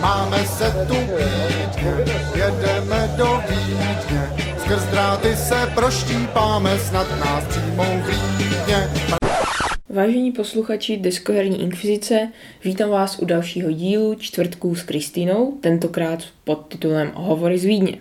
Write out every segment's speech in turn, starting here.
Máme se tu Vídně, jedeme do Vídně, skrz dráty se proštípáme, snad nás přijmou v Lídně. Vážení posluchači Deskoherní inkvizice, vítám vás u dalšího dílu čtvrtků s Kristýnou, tentokrát pod titulem Hovory z Vídně.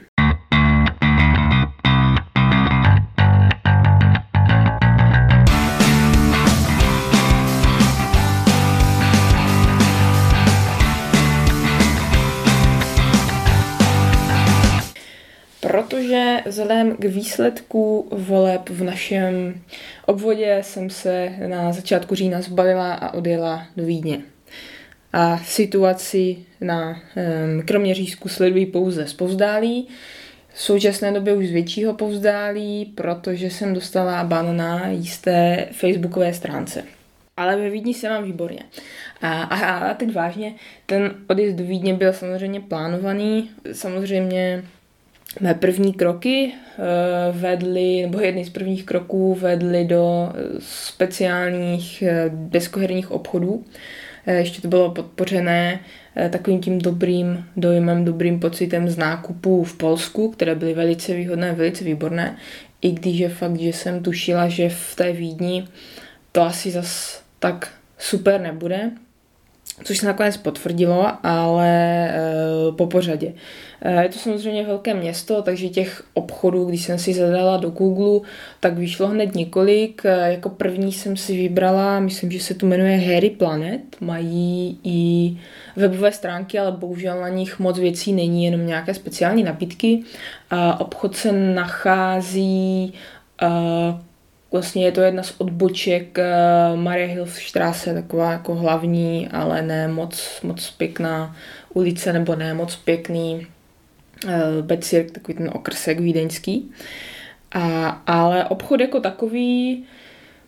Protože vzhledem k výsledku voleb v našem obvodě jsem se na začátku října zbalila a odjela do Vídně. A situaci na Kroměřížsku sledují pouze z povzdálí, v současné době už z většího povzdálí, protože jsem dostala ban na jisté facebookové stránce. Ale ve Vídni se mám výborně. A, a, a teď vážně, ten odjezd do Vídně byl samozřejmě plánovaný. Samozřejmě Mé první kroky eh, vedly, nebo jedny z prvních kroků vedly do eh, speciálních eh, deskoherních obchodů. Ještě to bylo podpořené takovým tím dobrým dojmem, dobrým pocitem z nákupů v Polsku, které byly velice výhodné, velice výborné. I když je fakt, že jsem tušila, že v té Vídni to asi zas tak super nebude, což se nakonec potvrdilo, ale e, po pořadě. E, je to samozřejmě velké město, takže těch obchodů, když jsem si zadala do Google, tak vyšlo hned několik. E, jako první jsem si vybrala, myslím, že se to jmenuje Harry Planet. Mají i webové stránky, ale bohužel na nich moc věcí není, jenom nějaké speciální nabídky. Obchod se nachází Vlastně je to jedna z odboček uh, Maria Hilfstrasse, taková jako hlavní, ale ne moc, moc pěkná ulice, nebo ne moc pěkný uh, Bezirk, takový ten okrsek vídeňský. A, ale obchod jako takový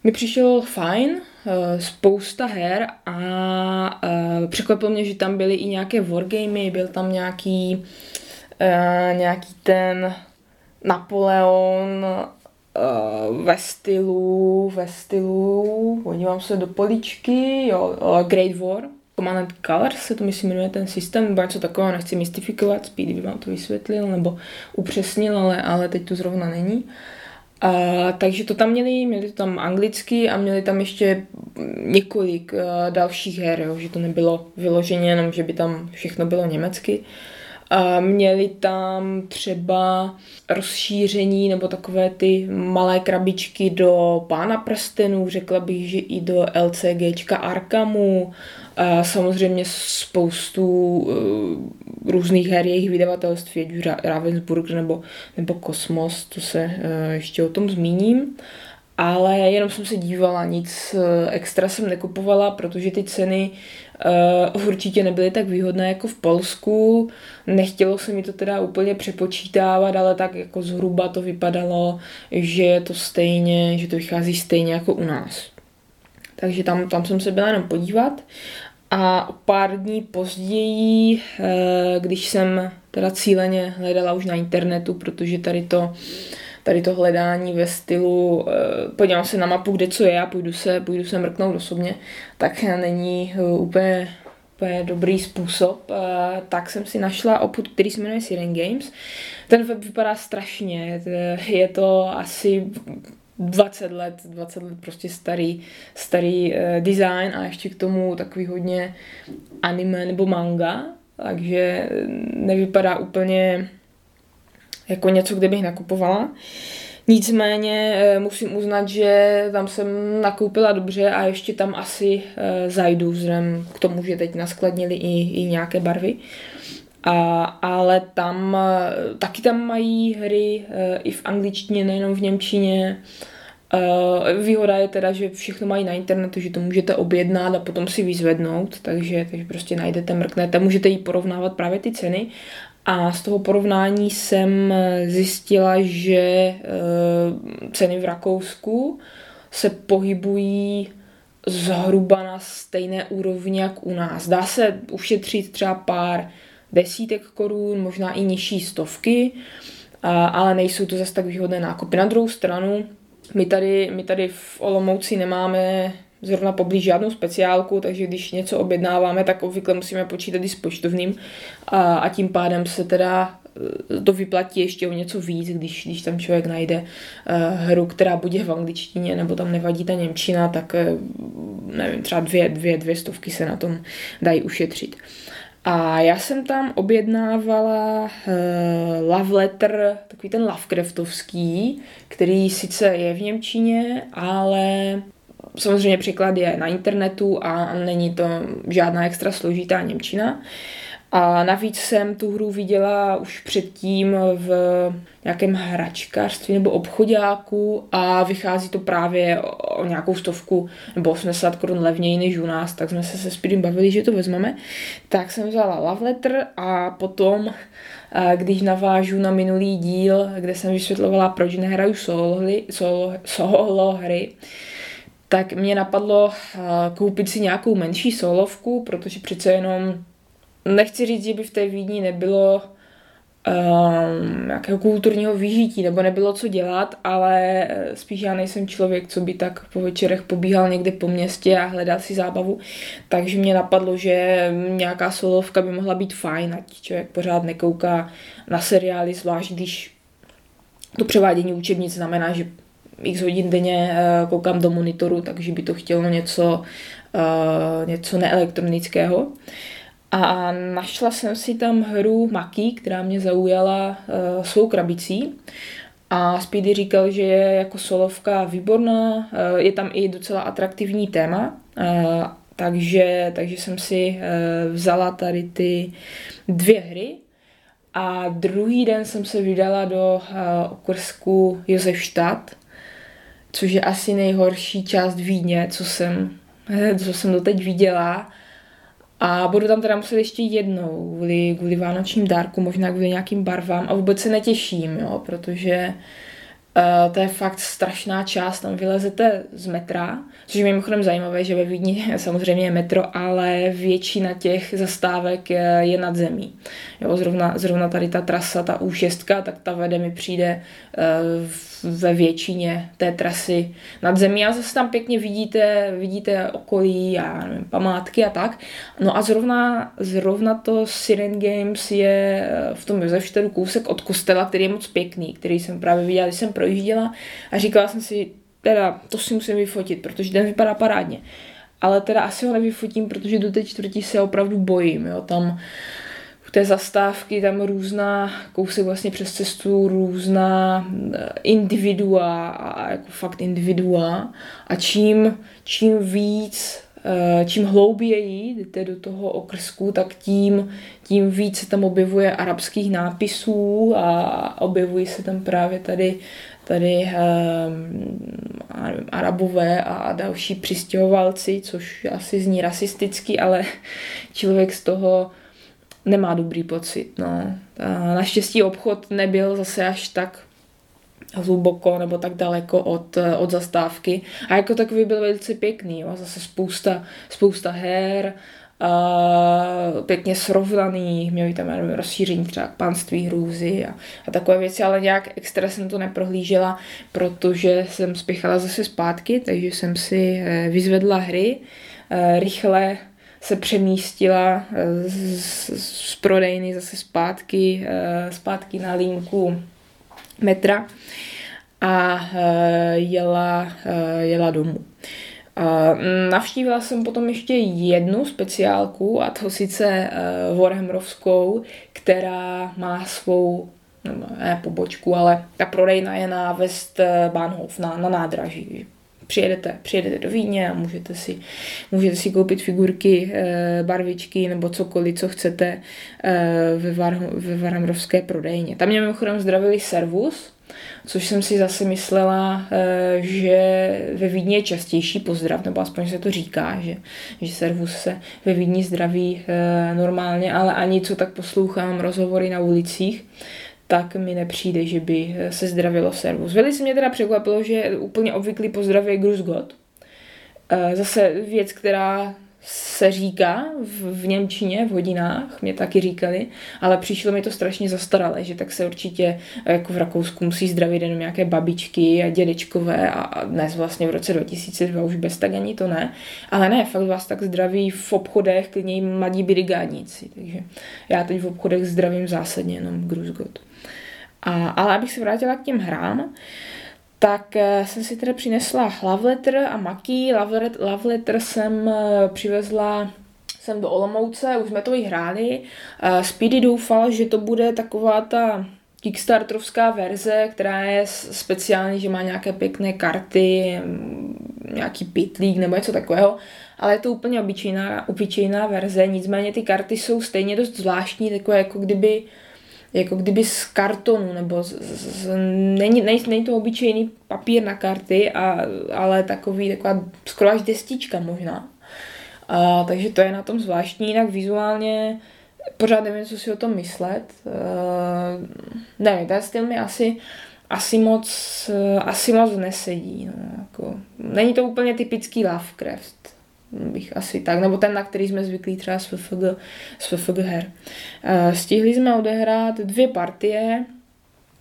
mi přišel fajn, uh, spousta her a překvapilo mě, že tam byly i nějaké wargamy, byl tam nějaký nějaký ten Napoleon uh, ve stylu, ve stylu, podívám se do poličky, jo, uh, Great War, Command Colors se to myslím jmenuje ten systém, nebo něco takového, nechci mystifikovat, Speedy by vám to vysvětlil nebo upřesnil, ale, ale teď to zrovna není. Uh, takže to tam měli, měli to tam anglicky a měli tam ještě několik uh, dalších her, jo, že to nebylo vyloženě jenom, že by tam všechno bylo německy. Uh, a měli tam třeba rozšíření nebo takové ty malé krabičky do Pána prstenů, řekla bych, že i do LCGčka Arkamu, a samozřejmě spoustu uh, různých her, jejich vydavatelství, ať už Ravensburg nebo, nebo Kosmos, to se uh, ještě o tom zmíním ale jenom jsem se dívala, nic eh, extra jsem nekupovala, protože ty ceny uh, určitě nebyly tak výhodné jako v Polsku. Nechtělo se mi to teda úplně přepočítávat, ale tak jako zhruba to vypadalo, že je to stejně, že to vychází stejně jako u nás. Takže tam, tam jsem se byla jenom podívat a pár dní později, uh, když jsem teda cíleně hledala už na internetu, protože tady to tady to hledání ve stylu, eh, podívám se na mapu, kde co je a půjdu se, půjdu se mrknout osobně, tak není eh, úplně, úplně dobrý způsob. Eh, tak jsem si našla obchod, který se jmenuje Siren Games. Ten web vypadá strašně, je to asi 20 let, 20 let prostě starý, starý design a ještě k tomu takový hodně anime nebo manga, takže nevypadá úplně jako něco, kde bych nakupovala. Nicméně eh, musím uznat, že tam jsem nakoupila dobře a ještě tam asi eh, zajdu vzhledem k tomu, že teď naskladnili i, i nějaké barvy. A, ale tam eh, taky tam mají hry i v angličtině, nejenom v němčině. Výhoda je teda, že všechno mají na internetu, že to můžete objednat a potom si vyzvednout, takže, takže prostě najdete, mrknete, můžete jí porovnávat právě ty ceny a z toho porovnání jsem zjistila, že eh, ceny v Rakousku se pohybují zhruba na stejné úrovni jak u nás. Dá se ušetřit třeba pár desítek korun, možná i nižší stovky, ale nejsou to zase tak výhodné nákupy. Na druhou stranu, my tady, my tady v Olomouci nemáme zrovna poblíž žádnou speciálku, takže když něco objednáváme, tak obvykle musíme počítat i s poštovným a, a tím pádem se teda eh, to vyplatí ještě o něco víc, když, když tam člověk najde uh, hru, která bude v angličtině, nebo tam nevadí ta Němčina, tak uh, nevím, třeba dvě, dvě, dvě stovky se na tom dají ušetřit. A já jsem tam objednávala uh, love letter, takový ten Lovecraftovský, který sice je v Němčině, ale samozřejmě překlad je na internetu a není to žádná extra složitá Němčina. A navíc jsem tu hru viděla už předtím v nějakém hračkářství nebo obchodáku a vychází to právě o nějakou stovku nebo 80 korun levněji než u nás, tak jsme se se Speedem bavili, že to vezmeme. Tak jsem vzala Love Letter a potom, když navážu na minulý díl, kde jsem vysvětlovala, proč nehraju solo hry, solo, solo hry tak mě napadlo koupit si nějakou menší solovku, protože přece jenom nechci říct, že by v té Vídni nebylo um, nějakého kulturního vyžití nebo nebylo co dělat, ale spíš já nejsem člověk, co by tak po večerech pobíhal někde po městě a hledal si zábavu, takže mě napadlo, že nějaká solovka by mohla být fajn, ať člověk pořád nekouká na seriály, zvlášť když to převádění učebnic znamená, že x hodin denně uh, koukám do monitoru, takže by to chtělo něco, uh, něco neelektronického. A našla jsem si tam hru Maki, která mě zaujala uh, svou krabicí. A Speedy říkal, že je jako solovka výborná, je tam i docela atraktivní téma, takže, takže jsem si vzala tady ty dvě hry. A druhý den jsem se vydala do okrsku Josefstadt, což je asi nejhorší část Vídně, co jsem, co jsem doteď viděla. A budu tam teda muset ještě jednou kvůli, kvůli vánočním dárku, možná kvůli nějakým barvám a vůbec se netěším, jo, protože Uh, to je fakt strašná část, tam vylezete z metra, což je mimochodem zajímavé, že ve Vídni samozřejmě je metro, ale většina těch zastávek je, je nad zemí. Jo, zrovna, zrovna tady ta trasa, ta U6, tak ta vede mi přijde uh, ve většině té trasy nad zemí a zase tam pěkně vidíte, vidíte okolí a nevím, památky a tak. No a zrovna, zrovna to Siren Games je eh, v tom Josefšteru kousek od kostela, který je moc pěkný, který jsem právě viděla, když jsem projížděla a říkala jsem si, teda to si musím vyfotit, protože ten vypadá parádně. Ale teda asi ho nevyfotím, protože do té čtvrtí se opravdu bojím. Jo. Tam té zastávky tam různá, kousek vlastně přes cestu, různá eh, individua, a jako fakt individua. A čím, čím víc eh, čím hlouběji jdete do toho okrsku, tak tím, tím víc se tam objevuje arabských nápisů a objevují se tam právě tady, tady um, arabové a další přistěhovalci, což asi zní rasisticky, ale člověk z toho nemá dobrý pocit. No. Naštěstí obchod nebyl zase až tak hluboko nebo tak daleko od, od zastávky. A jako takový byl velice pěkný. Jo. Zase spousta, spousta her, a pěkně srovnaný, měli tam nevím, rozšíření třeba panství hrůzy a, a takové věci, ale nějak extra jsem to neprohlížela, protože jsem spěchala zase zpátky, takže jsem si eh, vyzvedla hry, eh, rychle se přemístila eh, z, z prodejny zase zpátky, eh, zpátky na linku metra a eh, jela, jela domů. Navštívila jsem potom ještě jednu speciálku, a to sice Warhammerovskou, která má svou ne pobočku, ale ta prodejna je na West Bahnhof, na, na nádraží přijedete, přijedete do Vídně a můžete si, můžete si koupit figurky, eh, barvičky nebo cokoliv, co chcete eh, ve, Var, ve Varhamrovské prodejně. Tam mě mimochodem zdravili servus, což jsem si zase myslela, eh, že ve Vídni je častější pozdrav, nebo aspoň se to říká, že, že servus se ve Vídni zdraví normálně, ale ani co tak poslouchám rozhovory na ulicích, tak mi nepřijde, že by se zdravilo servus. Velice mě teda překvapilo, že úplně obvyklý pozdrav je God. Eh, zase věc, která se říká v, v Němčině v hodinách, mě taky říkali, ale přišlo mi to strašně zastaralé, že tak se určitě jako v Rakousku musí zdravit jenom nějaké babičky a dědečkové a dnes vlastně v roce 2002 už bez tak ani to ne. Ale ne, fakt vás tak zdraví v obchodech klidně mladí brigádníci, takže já teď v obchodech zdravím zásadně jenom Gruzgot. A, ale abych se vrátila k těm hrám, tak eh, jsem si teda přinesla love letter a maky. Love, love letter jsem eh, přivezla jsem do Olomouce, už jsme to i hráli. Eh, Speedy doufal, že to bude taková ta Kickstarterovská verze, která je speciální, že má nějaké pěkné karty, mm, nějaký pitlík nebo něco takového, ale je to úplně obyčejná, obyčejná verze, nicméně ty karty jsou stejně dost zvláštní, takové jako kdyby uh, jako kdyby z kartonu, nebo z, z, není, není, není to obyčejný papír na karty, a, ale takový, taková skoro až destička možná. A, takže to je na tom zvláštní, jinak vizuálně pořád nevím, co si o tom myslet. Uh, nevím, ten styl mi asi, asi moc, asi moc nesedí. No, jako, není to úplně typický Lovecraft bych asi tak, nebo ten, na který jsme zvyklí třeba z FFG, z FFG her. Eh, stihli jsme odehrát dvě partie,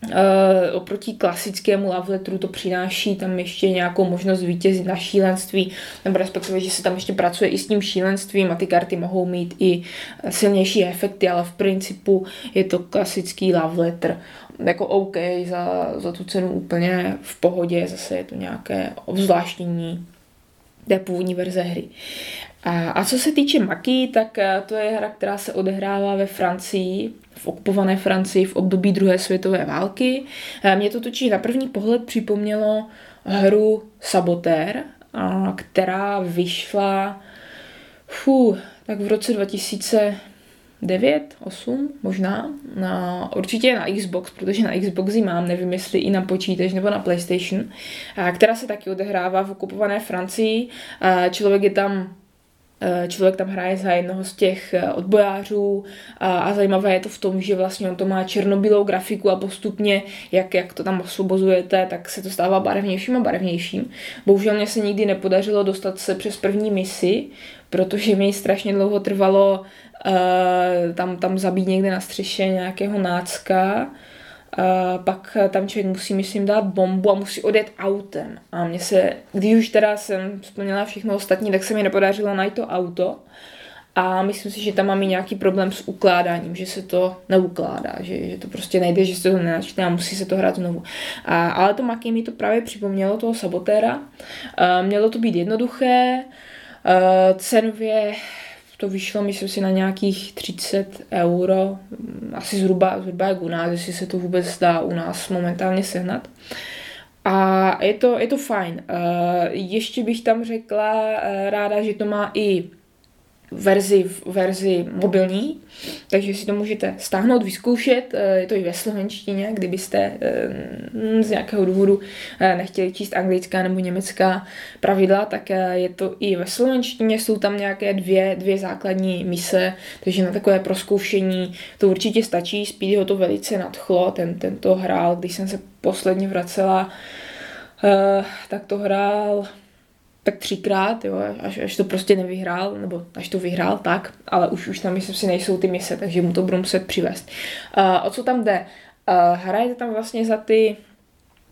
Uh, oproti klasickému love letteru to přináší tam ještě nějakou možnost vítězit na šílenství, nebo respektive, že se tam ještě pracuje i s tím šílenstvím a ty karty mohou mít i silnější efekty, ale v principu je to klasický love letter. Jako OK, za, za tu cenu úplně v pohodě, zase je to nějaké obzvláštění té původní verze hry. A, a co se týče Maki, tak eh, to je hra, která se odehrává ve Francii, v okupované Francii v období druhé světové války. Eh, mě to totiž na první pohled připomnělo hru Sabotér, která vyšla fů, tak v roce 2000 9, 8 možná, na, určitě na Xbox, protože na Xbox ji mám, nevím jestli i na počítač nebo na PlayStation, která se taky odehrává v okupované Francii. Člověk je tam Člověk tam hraje za jednoho z těch e, odbojářů a, a zajímavé je to v tom, že vlastně on to má černobílou grafiku a postupně, jak, jak to tam osvobozujete, tak se to stává barevnějším a barevnějším. Bohužel mě se nikdy nepodařilo dostat se přes první misi, protože mi strašně dlouho trvalo tam, tam zabít někde na střeše nějakého nácka, Uh, pak tam člověk musí, myslím, dát bombu a musí odjet autem. A mně se, když už teda jsem splnila všechno ostatní, tak se mi nepodařilo najít to auto. A myslím si, že tam mám i nějaký problém s ukládáním, že se to neukládá, že, že to prostě nejde, že se to nenačne a musí se to hrát znovu. A, ale to Maki mi to právě připomnělo toho sabotéra. Uh, mělo to být jednoduché, uh, cenově to vyšlo, myslím si, na nějakých 30 euro, asi zhruba, zhruba jak u nás, jestli se to vůbec dá u nás momentálně sehnat. A je to, je to fajn. Uh, ještě bych tam řekla uh, ráda, že to má i verzi, verzi mobilní, takže si to můžete stáhnout, vyzkoušet, eh, je to i ve slovenštině, kdybyste eh, z nějakého důvodu eh, nechtěli číst anglická nebo německá pravidla, tak je to i ve slovenštině, jsou tam nějaké dvě, dvě základní mise, takže na takové proskoušení to určitě stačí, Speedy ho to velice nadchlo, ten, ten to hrál, když jsem se posledně vracela, tak to hrál tak třikrát, jo, až, až to prostě nevyhrál, nebo až to vyhrál, tak, ale už, už tam myslím si nejsou ty mise, takže mu to budu muset přivést. Uh, o co tam jde? Uh, hrajete tam vlastně za ty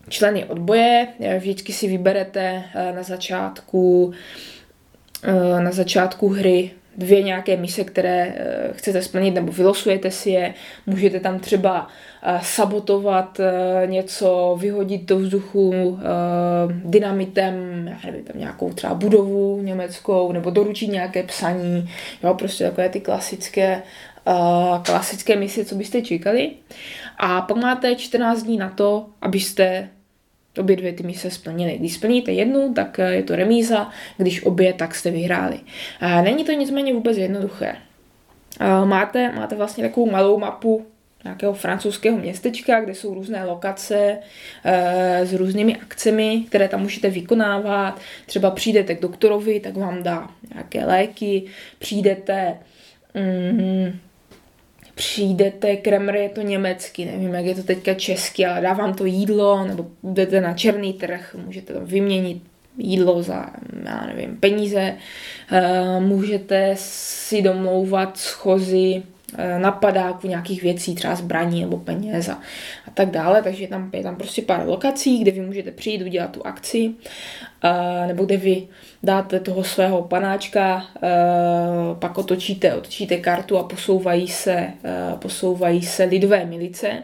členy odboje, vždycky si vyberete uh, na začátku uh, na začátku hry dvě nějaké mise, které uh, chcete splnit, nebo vylosujete si je, můžete tam třeba sabotovat e, něco, vyhodit do vzduchu e, dynamitem, já nevím, tam nějakou třeba budovu německou, nebo doručit nějaké psaní, jo, prostě takové ty klasické klasické mise, co byste čekali. A pak máte 14 dní na to, abyste obě dvě ty mise splnili. Když splníte jednu, tak je to remíza, když obě, tak jste vyhráli. Není to nicméně vůbec jednoduché. Máte, máte vlastně takovou malou mapu nějakého francouzského městečka, kde jsou různé lokace e, s různými akcemi, které tam můžete vykonávat. Třeba přijdete k doktorovi, tak vám dá nějaké léky, přijdete mm, přijdete, kremr je to německy, nevím, jak je to teďka česky, ale dá vám to jídlo, nebo jdete na černý trh, můžete tam vyměnit jídlo za, já nevím, peníze, eh, můžete si domlouvat schozy eh, na padáku nějakých věcí, třeba zbraní nebo peněz a, a tak dále, takže tam, je tam prostě pár lokací, kde vy můžete přijít, udělat tu akci, uh, nebo kde vy dáte toho svého panáčka, uh, pak otočíte, otočíte kartu a posouvají se, uh, posouvají se lidové milice,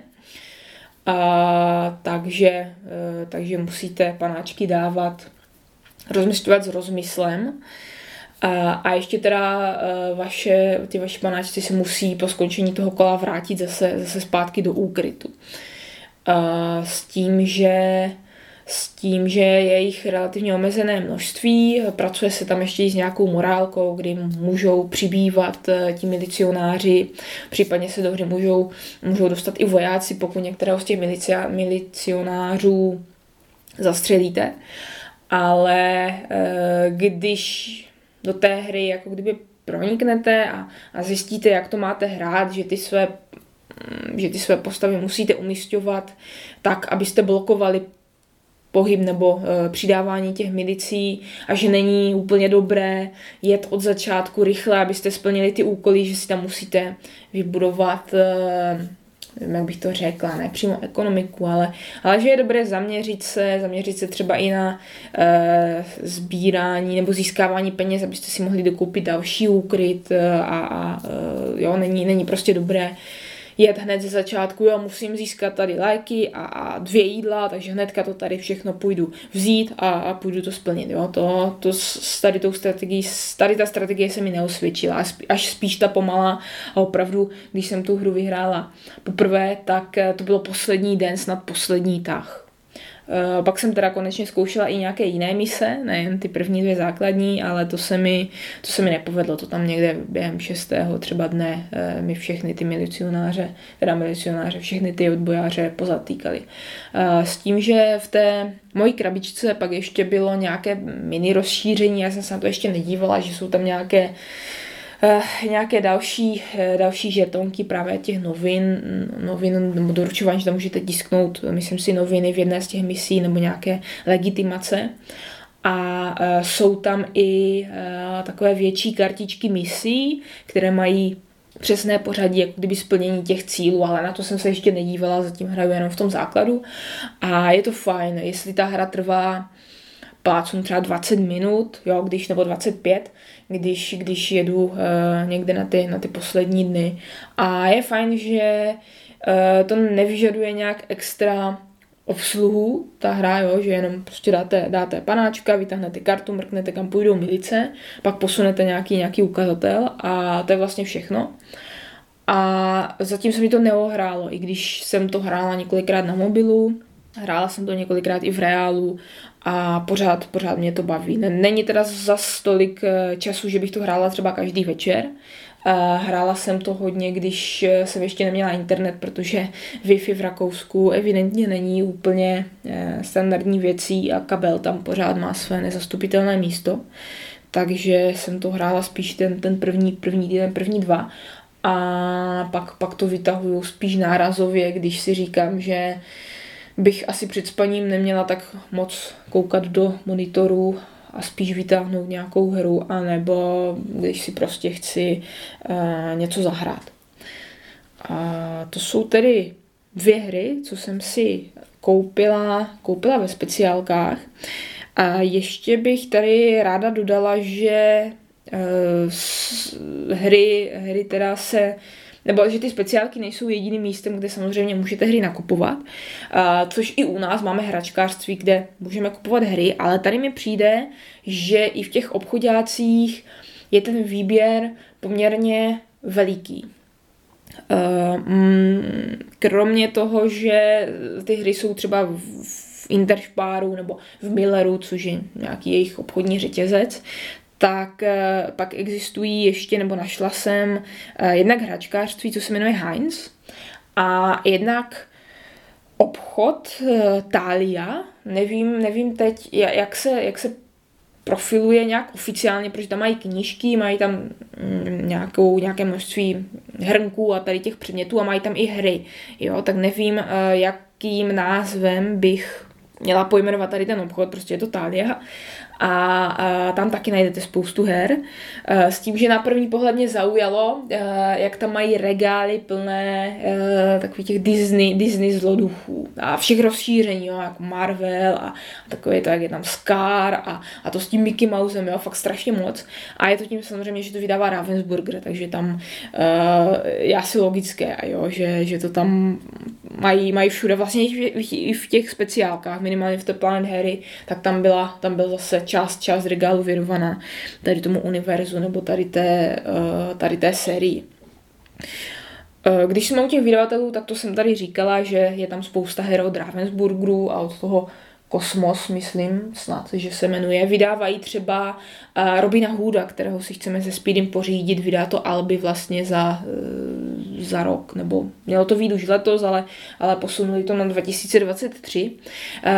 a, takže, takže musíte panáčky dávat rozmyslovat s rozmyslem. A, a ještě teda uh, vaše, ty vaši panáčci se musí po skončení toho kola vrátit zase, zase zpátky do úkrytu. Uh, s tím, že s tím, že je jich relativně omezené množství, pracuje se tam ještě i s nějakou morálkou, kdy můžou přibývat e, ti milicionáři, případně se do hry můžou, můžou dostat i vojáci, pokud některého z těch milicia, milicionářů zastřelíte. Ale když do té hry jako kdyby proniknete a, a zjistíte, jak to máte hrát, že ty své mm, že ty své postavy musíte umístěvat tak, abyste blokovali pohyb nebo e, přidávání těch milicí a že není úplně dobré jet od začátku rychle, abyste splnili ty úkoly, že si tam musíte vybudovat e, nevím, jak bych to řekla, ne přímo ekonomiku, ale, ale že je dobré zaměřit se, zaměřit se třeba i na e, sbírání nebo získávání peněz, abyste si mohli dokoupit další úkryt eh, a, a e, jo, není, není prostě dobré jet hned ze začátku, jo, musím získat tady léky a, a dvě jídla, takže hnedka to tady všechno půjdu vzít a, a půjdu to splnit, jo, to, to s tady tou strategií, tady ta strategie se mi neosvědčila, až spíš ta pomalá a opravdu, když jsem tu hru vyhrála poprvé, tak eh, to bylo poslední den, snad poslední tah. Uh, pak jsem teda konečně zkoušela i nějaké jiné mise, nejen ty první dvě základní, ale to se mi, to se mi nepovedlo. To tam někde během šestého třeba dne uh, mi všechny ty milicionáře, teda milicionáře, všechny ty odbojáře pozatýkali. Uh, s tím, že v té mojí krabičce pak ještě bylo nějaké mini rozšíření, já jsem se na to ještě nedívala, že jsou tam nějaké Eh, nějaké další, eh, další žetonky právě těch novin, novin nebo doručování, že tam můžete tisknout, myslím si, noviny v jedné z těch misí nebo nějaké legitimace. A uh, jsou tam i takové větší kartičky misí, které mají přesné pořadí, jako kdyby splnění těch cílů, ale na to jsem se ještě nedívala, zatím hraju jenom v tom základu. A je to fajn, jestli ta hra trvá plácnu třeba 20 minut, jo, když, nebo 25, když, když jedu uh, někde na ty, na ty poslední dny. A je fajn, že uh, to nevyžaduje nějak extra obsluhu, ta hra, jo, že jenom prostě dáte, dáte panáčka, vytáhnete kartu, mrknete, kam půjdou milice, pak posunete nějaký, nějaký ukazatel a to je vlastně všechno. A zatím se mi to neohrálo, i když jsem to hrála několikrát na mobilu, hrála jsem to několikrát i v reálu a pořád, pořád mě to baví. Není teda za stolik eh, času, že bych to hrála třeba každý večer. Eh, hrála jsem to hodně, když eh, jsem ještě neměla internet, protože Wi-Fi v Rakousku evidentně není úplně standardní věcí a kabel tam pořád má své nezastupitelné místo. Takže jsem to hrála spíš ten, ten první, první týden, první dva. A pak, pak to vytahuju spíš nárazově, když si říkám, že uh, bych asi před spaním neměla tak moc koukat do monitoru a spíš vytáhnout nějakou hru, anebo když si prostě chci uh, něco zahrát. A to jsou tedy dvě hry, co jsem si koupila, koupila ve speciálkách. A ještě bych tady ráda dodala, že uh, hry, hry teda se nebo že ty speciálky nejsou jediným místem, kde samozřejmě můžete hry nakupovat, což i u nás máme hračkářství, kde můžeme kupovat hry, ale tady mi přijde, že i v těch obchodácích je ten výběr poměrně veliký. Uh, kromě toho, že ty hry jsou třeba v Interspáru nebo v Milleru, což je nějaký jejich obchodní řetězec, tak eh, pak existují ještě, nebo našla jsem eh, jednak hračkářství, co se jmenuje Heinz, a jednak obchod eh, Thalia, nevím, nevím teď, jak se, jak se profiluje nějak oficiálně, protože tam mají knížky, mají tam mm, nějakou, nějaké množství hrnků a tady těch předmětů a mají tam i hry, jo, tak nevím, jakým názvem bych měla pojmenovat tady ten obchod, prostě je to Talia a, a tam taky najdete spoustu her. E, s tím, že na první pohled mě zaujalo, e, jak tam mají regály plné e, takových těch Disney, Disney zloduchů a všech rozšíření, jo, jako Marvel a, a takové to, jak je tam Scar a, a to s tím Mickey Mousem, jo, fakt strašně moc. A je to tím samozřejmě, že to vydává Ravensburger, takže tam je asi logické, jo, že, že to tam mají, mají všude, vlastně i v těch speciálkách, minimálně v The Planet Harry, tak tam byla, tam byl zase část, část regálu věnovaná tady tomu univerzu nebo tady té, eh, tady té sérii. Eh, když jsme u těch vydavatelů, tak to jsem tady říkala, že je tam spousta her od Ravensburgeru a od toho Kosmos, myslím, snad, že se jmenuje. Vydávají třeba uh, Robina Hooda, kterého si chceme se Speedem pořídit. Vydá to Alby vlastně za, za rok, nebo mělo to výjít už letos, ale, ale posunuli to na 2023. Uh,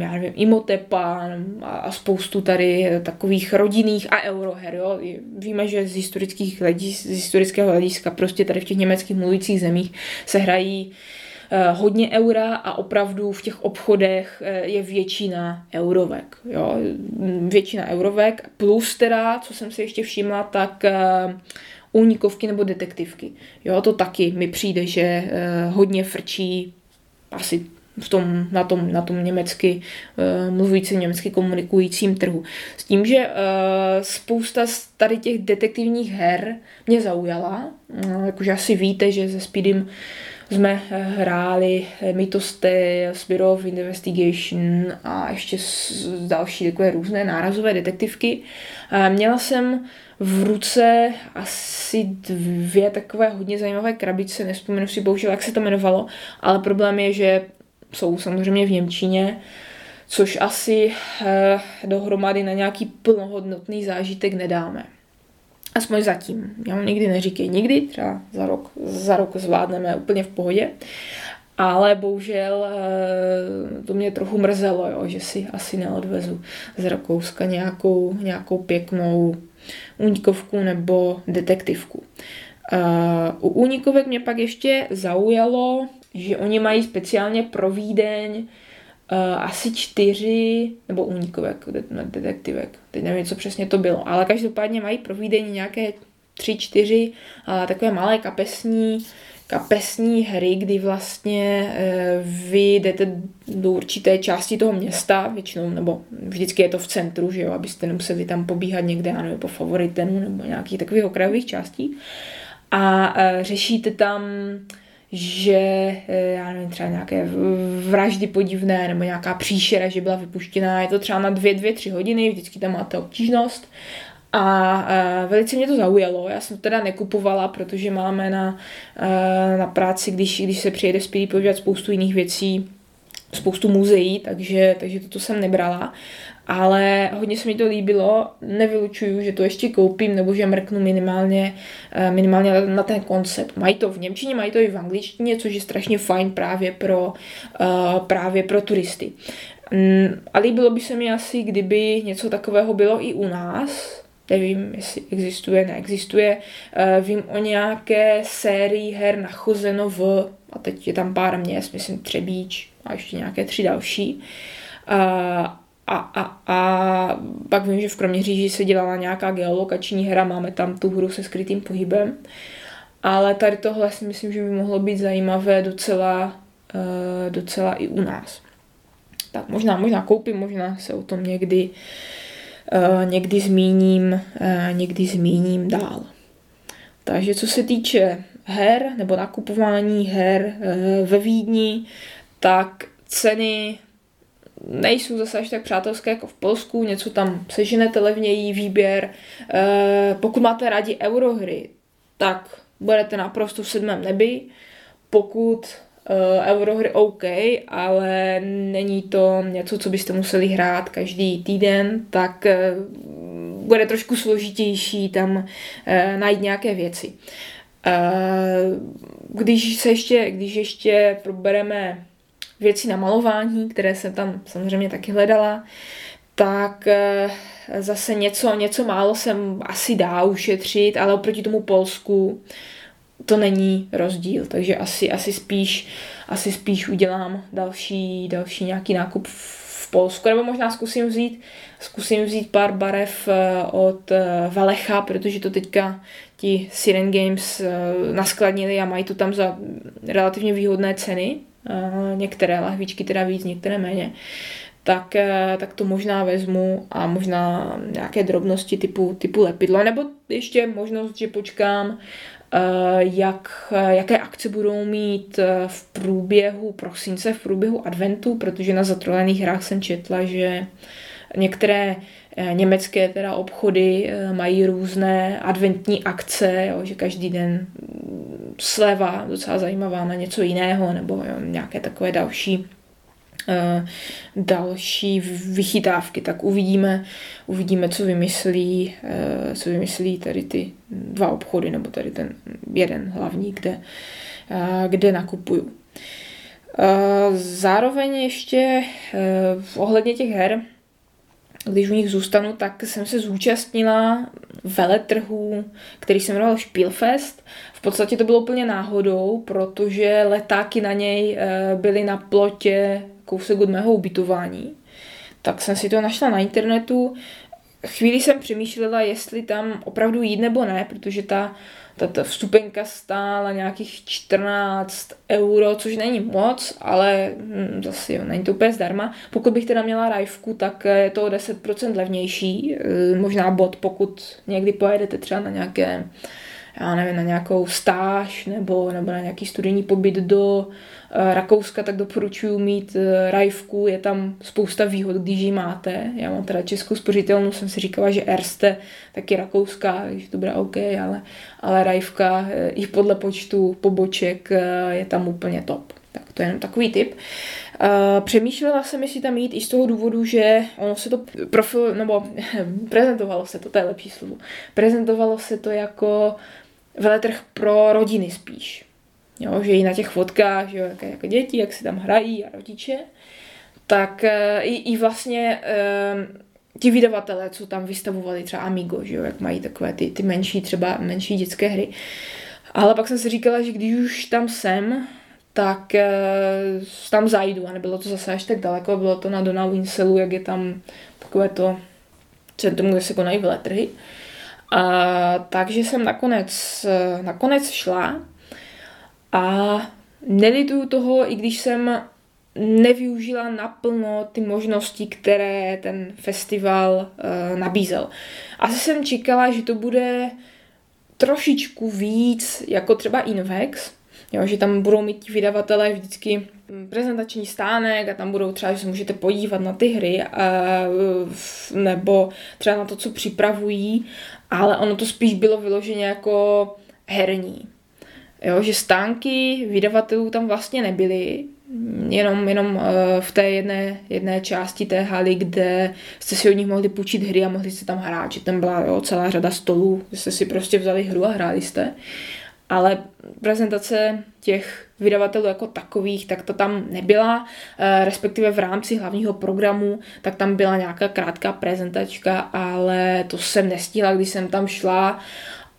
já nevím, Imotepa a, a spoustu tady takových rodinných a euroher. Jo. Víme, že z, historických hledis, z historického hlediska prostě tady v těch německých mluvících zemích se hrají Eh, hodně eura a opravdu v těch obchodech eh, je většina eurovek. Jo? Většina eurovek plus teda, co jsem si ještě všimla, tak eh, únikovky nebo detektivky. Jo, to taky mi přijde, že hodně frčí asi v tom, na, tom, na tom německy uh, mluvícím, německy komunikujícím trhu. S tím, že uh, spousta z tady těch detektivních her mě zaujala, uh, jakože asi víte, že se Speedem jsme hráli Mytosty, Bureau of Investigation a ještě další takové různé nárazové detektivky. Měla jsem v ruce asi dvě takové hodně zajímavé krabice, nespomenu si bohužel, jak se to jmenovalo, ale problém je, že jsou samozřejmě v Němčině, což asi eh, dohromady na nějaký plnohodnotný zážitek nedáme. Aspoň zatím. Já mu nikdy neříkej nikdy, třeba za rok, za rok zvládneme úplně v pohodě. Ale bohužel eh, to mě trochu mrzelo, jo, že si asi neodvezu z Rakouska nějakou, nějakou pěknou únikovku nebo detektivku. Uh, u únikovek mě pak ještě zaujalo, že oni mají speciálně pro Vídeň asi čtyři, nebo únikovek, detektivek, teď nevím, co přesně to bylo, ale každopádně mají pro Vídeň nějaké tři, čtyři uh, takové malé kapesní kapesní hry, kdy vlastně e, vy jdete do určité části toho města, většinou, nebo vždycky je to v centru, že jo, abyste nemuseli tam pobíhat někde, já nevím, po favoritenu nebo nějakých takových okrajových částí. A e, řešíte tam že eh, já nevím, třeba nějaké vraždy podivné nebo nějaká příšera, že byla vypuštěná, je to třeba na dvě, dvě, tři hodiny, vždycky tam máte obtížnost. A uh, velice mě to zaujalo. Já jsem to teda nekupovala, protože máme na, uh, na práci, když, když se přijede zpět podívat spoustu jiných věcí, spoustu muzeí, takže, takže toto jsem nebrala ale hodně se mi to líbilo, nevylučuju, že to ještě koupím nebo že mrknu minimálně, eh, minimálně na ten koncept. Mají to v Němčině, mají to i v angličtině, což je strašně fajn právě pro, eh, právě pro turisty. Mm, a líbilo by se mi asi, kdyby něco takového bylo i u nás, nevím, jestli existuje, neexistuje. Eh, vím o nějaké sérii her nachozeno v, a teď je tam pár měst, myslím Třebíč a ještě nějaké tři další. A, a pak vím, že v Kroměříži se dělala nějaká geolokační hra, máme tam tu hru se skrytým pohybem. Ale tady tohle si myslím, že by mohlo být zajímavé docela, uh, docela i u nás. Tak možná, možná koupím, možná se o tom někdy, uh, někdy zmíním, uh, někdy zmíním dál. Takže co se týče her nebo nakupování her ve Vídni, tak ceny nejsou zase až tak přátelské jako v Polsku, něco tam seženete levněji, výběr. E, pokud máte rádi eurohry, tak budete naprosto v sedmém nebi. Pokud e, eurohry OK, ale není to něco, co byste museli hrát každý týden, tak e, bude trošku složitější tam e, najít nějaké věci. E, když se ještě, když ještě probereme věcí na malování, které jsem tam samozřejmě taky hledala, tak eh, zase něco, něco málo jsem asi dá ušetřit, ale oproti tomu Polsku to není rozdíl, takže asi, asi spíš, asi spíš udělám další, další nějaký nákup v Polsku, nebo možná zkusím vzít, zkusím vzít pár barev eh, od eh, Valecha, protože to teďka ti Siren Games naskladnili a mají to tam za relativně výhodné ceny, některé lahvičky teda víc, některé méně. Tak, tak to možná vezmu a možná nějaké drobnosti typu, typu lepidlo, nebo ještě možnost, že počkám Eh, jak, jaké akce budou mít eh, v průběhu prosince, v průběhu adventu, protože na zatrolených hrách jsem četla, že některé eh, německé teda obchody mají různé adventní akce, jo, že každý den sleva docela zajímavá na něco jiného, nebo jo, nějaké takové další Eh, další vychytávky, tak uvidíme, uvidíme, co vymyslí, eh, co vymyslí tady ty dva obchody, nebo tady ten jeden hlavní, kde, eh, kde nakupuju. Zároveň ještě ohledně těch her, když u nich zůstanu, tak jsem se zúčastnila veletrhu, který se jmenoval Spielfest. V podstatě to bylo úplně náhodou, protože letáky na něj byly na plotě kousek od mého ubytování. Tak jsem si to našla na internetu. Chvíli jsem přemýšlela, jestli tam opravdu jít nebo ne, protože ta, ta, ta vstupenka stála nějakých 14 euro, což není moc, ale hm, zase jo, není to úplně zdarma. Pokud bych teda měla rajvku, tak je to o 10% levnější, e, možná bod, pokud někdy pojedete třeba na nějaké já nevím, na nějakou stáž nebo, nebo na nějaký studijní pobyt do Eh, Rakouska, tak doporučuji mít eh, rajvku, je tam spousta výhod, když ji máte. Já mám teda českou spořitelnu, jsem si říkala, že Erste taky Rakouska, takže to bude OK, ale, ale rajvka eh, i podle počtu poboček je tam úplně top. Tak to je jenom takový tip. Přemýšlela jsem, jestli tam jít i z toho důvodu, že ono se to profil, nebo prezentovalo se to, to je lepší slovo, prezentovalo se to jako veletrh pro rodiny spíš. Jo, že i na těch fotkách, že jo, jako, jako děti, jak si tam hrají a rodiče, tak e, i, i vlastně e, ti vydavatelé, co tam vystavovali třeba Amigo, že jo, jak mají takové ty, ty menší, třeba menší dětské hry. Ale pak jsem si říkala, že když už tam jsem, tak e, tam zajdu a nebylo to zase až tak daleko, bylo to na Donau Inselu, jak je tam takové to centrum, kde se konají veletrhy. A, takže jsem nakonec, nakonec šla a nelituju toho, i když jsem nevyužila naplno ty možnosti, které ten festival uh, nabízel. Asi jsem čekala, že to bude trošičku víc jako třeba Invex, jo, že tam budou mít ti vydavatelé vždycky prezentační stánek a tam budou třeba, že se můžete podívat na ty hry a, nebo třeba na to, co připravují, ale ono to spíš bylo vyloženě jako herní. Jo, že stánky vydavatelů tam vlastně nebyly, jenom, jenom eh, v té jedné, jedné části té haly, kde jste si od nich mohli půjčit hry a mohli jste tam hrát, že tam byla jo, celá řada stolů, že jste si prostě vzali hru a hráli jste. Ale prezentace těch vydavatelů jako takových, tak to tam nebyla, eh, respektive v rámci hlavního programu, tak tam byla nějaká krátká prezentačka, ale to jsem nestihla, když jsem tam šla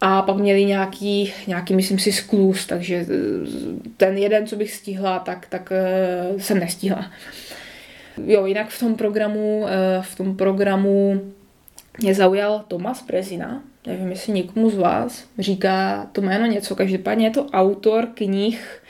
a pak měli nějaký, nějaký myslím si, sklus, takže eh, ten jeden, co bych stihla, tak, tak uh, jsem nestihla. Jo, jinak v tom programu, uh, v tom programu mě zaujal Tomas Prezina, nevím, jestli někomu z vás říká to jméno něco, každopádně je to autor knih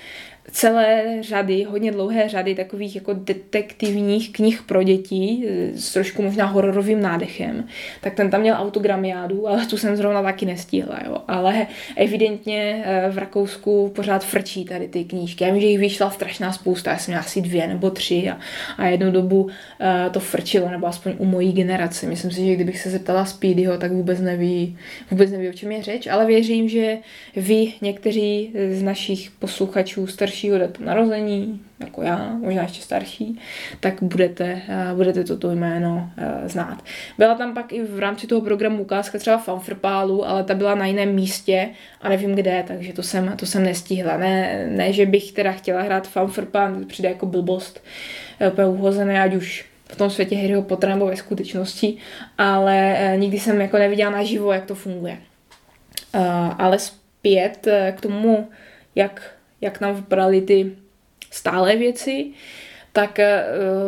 celé řady, hodně dlouhé řady takových jako detektivních knih pro děti s trošku možná hororovým nádechem, tak ten tam měl autogramiádu, ale tu jsem zrovna taky nestihla, jo. Ale evidentně eh, v Rakousku pořád frčí tady ty knížky. Já vím, že jich vyšla strašná spousta, já jsem měla asi dvě nebo tři a, a jednu dobu uh, to frčilo, nebo aspoň u mojí generace. Myslím si, že kdybych se zeptala Speedyho, tak vůbec neví, vůbec neví, o čem je řeč, ale věřím, že vy, někteří z našich posluchačů starší staršího datu narození, jako já, možná ještě starší, tak budete, uh, budete toto jméno uh, znát. Byla tam pak i v rámci toho programu ukázka třeba fanfrpálu, ale ta byla na jiném místě a nevím kde, takže to jsem, to jsem nestihla. Ne, ne že bych teda chtěla hrát fanfrpál, to přijde jako blbost, úplně uhozené, ať už v tom světě Harryho Pottera nebo ve skutečnosti, ale nikdy jsem jako neviděla naživo, jak to funguje. Ale pět k tomu, jak, jak nám vypadaly ty stále věci, tak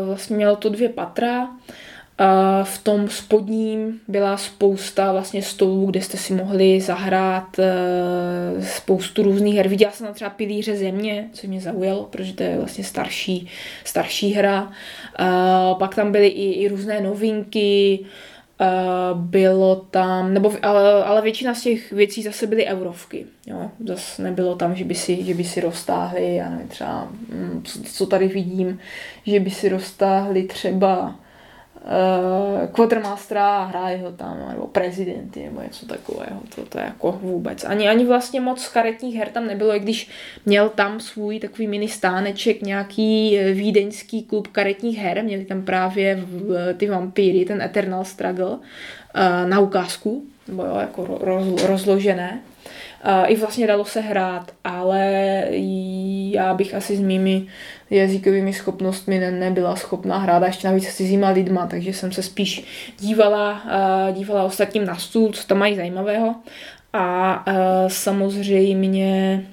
vlastně mělo to dvě patra. V tom spodním byla spousta vlastně stolů, kde jste si mohli zahrát eh, spoustu různých her. Viděla jsem třeba Pilíře země, co mě zaujalo, protože to je vlastně starší, starší hra. Pak tam byly i, i různé novinky, bylo tam, nebo, ale, ale většina z těch věcí zase byly eurovky. Jo? Zase nebylo tam, že by si, že by si roztáhli, já nevím, třeba, mm, co, co tady vidím, že by si roztáhli třeba uh, quartermastera a hraje ho tam, nebo prezidenty, nebo něco takového. To, to je jako vůbec. Ani, ani vlastně moc karetních her tam nebylo, i když měl tam svůj takový mini stáneček, nějaký eh, vídeňský klub karetních her, měli tam právě v, ty vampíry, ten Eternal Struggle, uh, na ukázku, nebo jo, jako roz, rozložené. Uh, I vlastně dalo se hrát, ale já bych asi s mými jazykovými schopnostmi ne, nebyla schopná hrát a ještě navíc s cizíma lidma, takže jsem se spíš dívala, uh, dívala ostatním na stůl, co tam mají zajímavého a uh, samozřejmě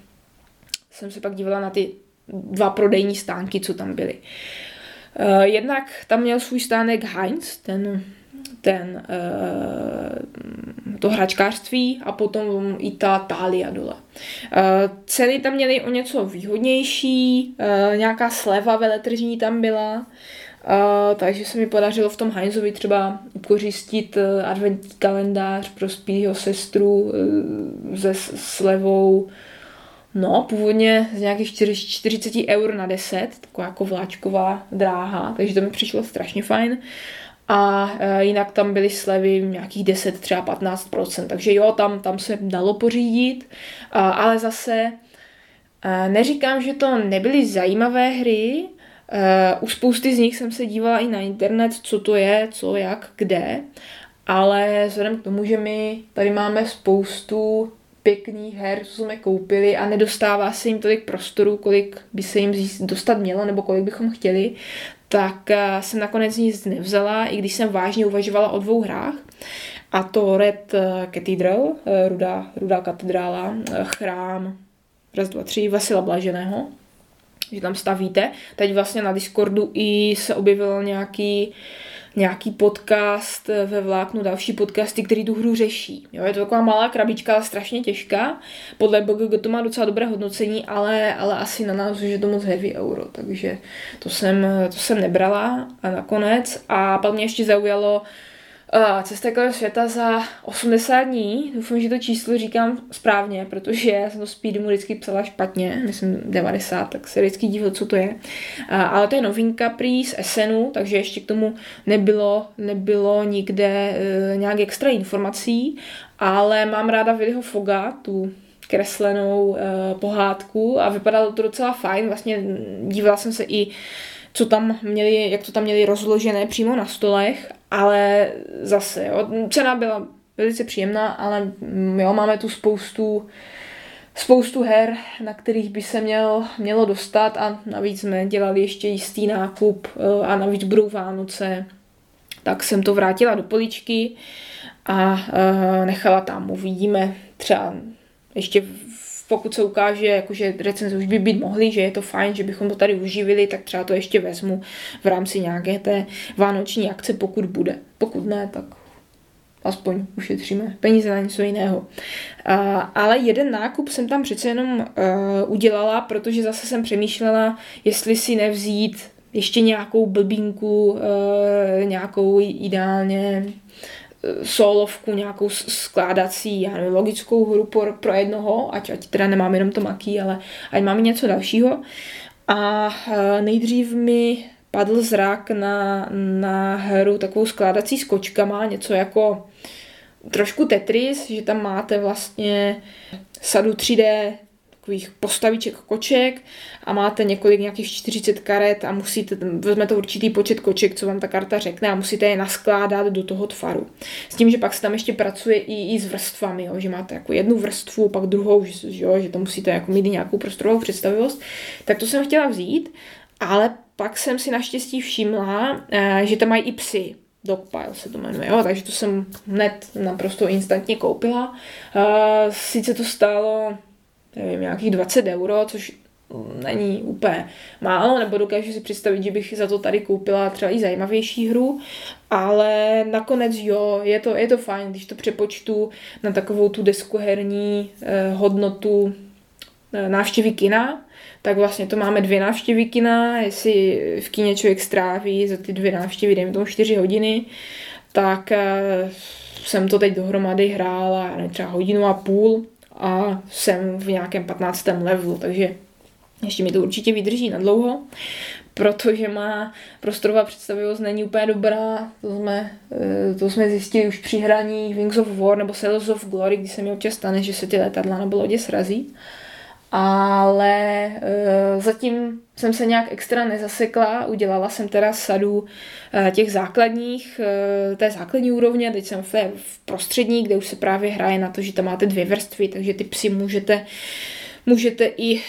jsem se pak dívala na ty dva prodejní stánky, co tam byly. Uh, jednak tam měl svůj stánek Heinz, ten ten, uh, to hračkářství a potom i ta tália dole. Uh, ceny tam měly o něco výhodnější, uh, nějaká sleva veletržní tam byla, takže se mi podařilo v tom Heinzovi třeba ukořistit adventní kalendář pro spího sestru se slevou No, původně z nějakých 40 eur na 10, taková jako vláčková dráha, takže to mi přišlo strašně fajn. A e, jinak tam byly slevy nějakých 10, třeba 15%, takže jo, tam, tam se dalo pořídit, ale zase e, neříkám, že to nebyly zajímavé hry, e, u spousty z nich jsem se dívala i na internet, co to je, co, jak, kde, ale vzhledem k tomu, že my tady máme spoustu pěkných her, co jsme koupili a nedostává se jim tolik prostoru, kolik by se jim dostat mělo, nebo kolik bychom chtěli, tak eh, jsem nakonec nic nevzala, i když jsem vážně uvažovala o dvou hrách. A to Red eh, Cathedral, eh, rudá, rudá katedrála, chrám, raz, dva, tři, Vasila Blaženého, že tam stavíte. Teď vlastně na Discordu i se objevil nějaký uh, nějaký podcast ve vláknu, další podcasty, který tu hru řeší. Jo, je to taková malá krabička, ale strašně těžká. Podle BGG to má docela dobré hodnocení, ale, ale asi na nás je to moc heavy euro, takže to jsem, to jsem nebrala a nakonec. A pak mě ještě zaujalo cesta kolem světa za 80 dní. Doufám, že to číslo říkám správně, protože já jsem to Speedymu vždycky psala špatně, myslím 90, tak se vždycky díval, co to je. Uh, ale to je novinka prý z SNu, takže ještě k tomu nebylo, nebylo nikde uh, nějak extra informací, ale mám ráda Willyho Foga, tu kreslenou pohádku a vypadalo to docela fajn. Vlastně dívala jsem se i co tam měli, jak to tam měli rozložené přímo na stolech, ale zase, jo, cena byla velice příjemná, ale mm, jo, máme tu spoustu spoustu her, na kterých by se měl, mělo dostat a navíc jsme dělali ještě jistý nákup eh, a navíc budou Vánoce, tak jsem to vrátila do poličky a uh, nechala tam, uvidíme třeba ještě pokud se ukáže, jakože recenze už by být mohly, že je to fajn, že bychom to tady uživili, tak třeba to ještě vezmu v rámci nějaké té vánoční akce, pokud bude. Pokud ne, tak aspoň ušetříme peníze na něco jiného. Ale jeden nákup jsem tam přece jenom uh, udělala, protože zase jsem přemýšlela, jestli si nevzít ještě nějakou blbínku, uh, nějakou ideálně solovku, nějakou skládací, já nevím, logickou hru pro, pro jednoho, ať, ať teda nemám jenom to maký, ale ať máme něco dalšího. A e, nejdřív mi padl zrak na, na hru takovou skládací s kočkama, něco jako trošku Tetris, že tam máte vlastně sadu 3D takových postaviček koček a máte několik nějakých 40 karet a musíte, vezmete určitý počet koček, co vám ta karta řekne a musíte je naskládat do toho tvaru. S tím, že pak se tam ještě pracuje i, i s vrstvami, jo, že máte jako jednu vrstvu, pak druhou, že, že, jo, že to musíte jako mít nějakou prostorovou představivost. Tak to jsem chtěla vzít, ale pak jsem si naštěstí všimla, eh, že tam mají i psy. Dogpile se to jmenuje, jo, takže to jsem hned naprosto instantně koupila. Uh, sice to stálo, nevím, nějakých 20 euro, což není úplně málo, nebo dokážu si představit, že bych za to tady koupila třeba i zajímavější hru, ale nakonec jo, je to, je to fajn, když to přepočtu na takovou tu deskoherní eh, hodnotu eh, návštěvy kina, tak vlastně to máme dvě návštěvy kina, jestli v kině člověk stráví za ty dvě návštěvy, dejme tomu 4 hodiny, tak eh, jsem to teď dohromady hrála třeba hodinu a půl a jsem v nějakém 15. levelu, takže ještě mi to určitě vydrží na dlouho, protože má prostorová představivost není úplně dobrá. To jsme, eh, to jsme zjistili už při hraní Wings of War nebo Sails of Glory, kdy se mi občas stane, že se ty letadla nebo lodě srazí ale uh, zatím jsem se nějak extra nezasekla, udělala jsem teda sadu uh, těch základních, uh, té základní úrovně, teď jsem v, v prostřední, kde už se právě hraje na to, že tam máte dvě vrstvy, takže ty psy můžete můžete i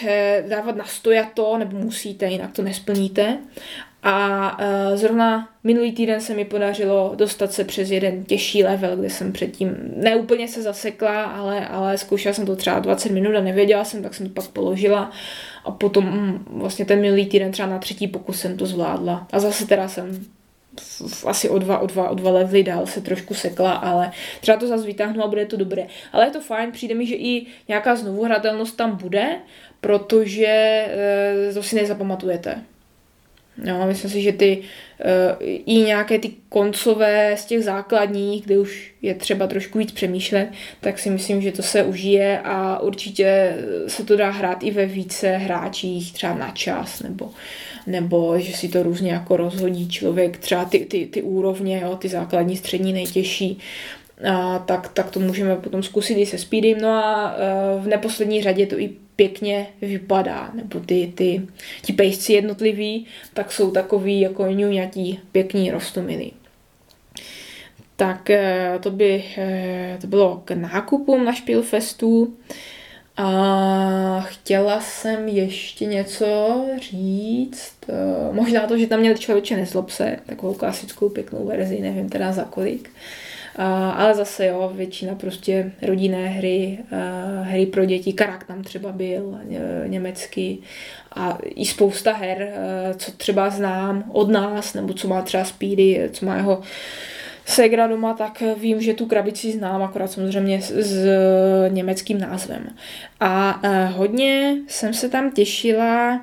dávat na stojato, nebo musíte, jinak to nesplníte. A uh, zrovna minulý týden se mi podařilo dostat se přes jeden těžší level, kde jsem předtím neúplně se zasekla, ale, ale zkoušela jsem to třeba 20 minut a nevěděla jsem, tak jsem to pak položila a potom mm, vlastně ten minulý týden třeba na třetí pokus jsem to zvládla. A zase teda jsem asi o dva, o dva, o dva levely dál se trošku sekla, ale třeba to zase vytáhnu a bude to dobré. Ale je to fajn, přijde mi, že i nějaká znovuhratelnost tam bude, protože e, to si nezapamatujete. No, myslím si, že ty uh, i nějaké ty koncové z těch základních, kde už je třeba trošku víc přemýšlet, tak si myslím, že to se užije a určitě se to dá hrát i ve více hráčích, třeba na čas, nebo, nebo že si to různě jako rozhodí člověk, třeba ty, ty, ty úrovně, jo, ty základní, střední, nejtěžší, a tak, tak to můžeme potom zkusit i se Speedym. No a uh, v neposlední řadě to i pěkně vypadá, nebo ty, ty, ti pejsci jednotliví, tak jsou takový jako ňuňatí, pěkní rostomilí. Tak uh, to by uh, to bylo k nákupům na Špilfestu. A chtěla jsem ještě něco říct. Možná to, že tam měli člověče nezlob se, takovou klasickou pěknou verzi, nevím teda za kolik. Uh, ale zase jo, většina prostě rodinné hry, hry pro děti, Karak tam třeba byl, německý a i spousta her, co třeba znám od nás, nebo co má třeba Speedy, co má jeho Segra doma, tak vím, že tu krabici znám, akorát samozřejmě s, s německým názvem. A hodně jsem se tam těšila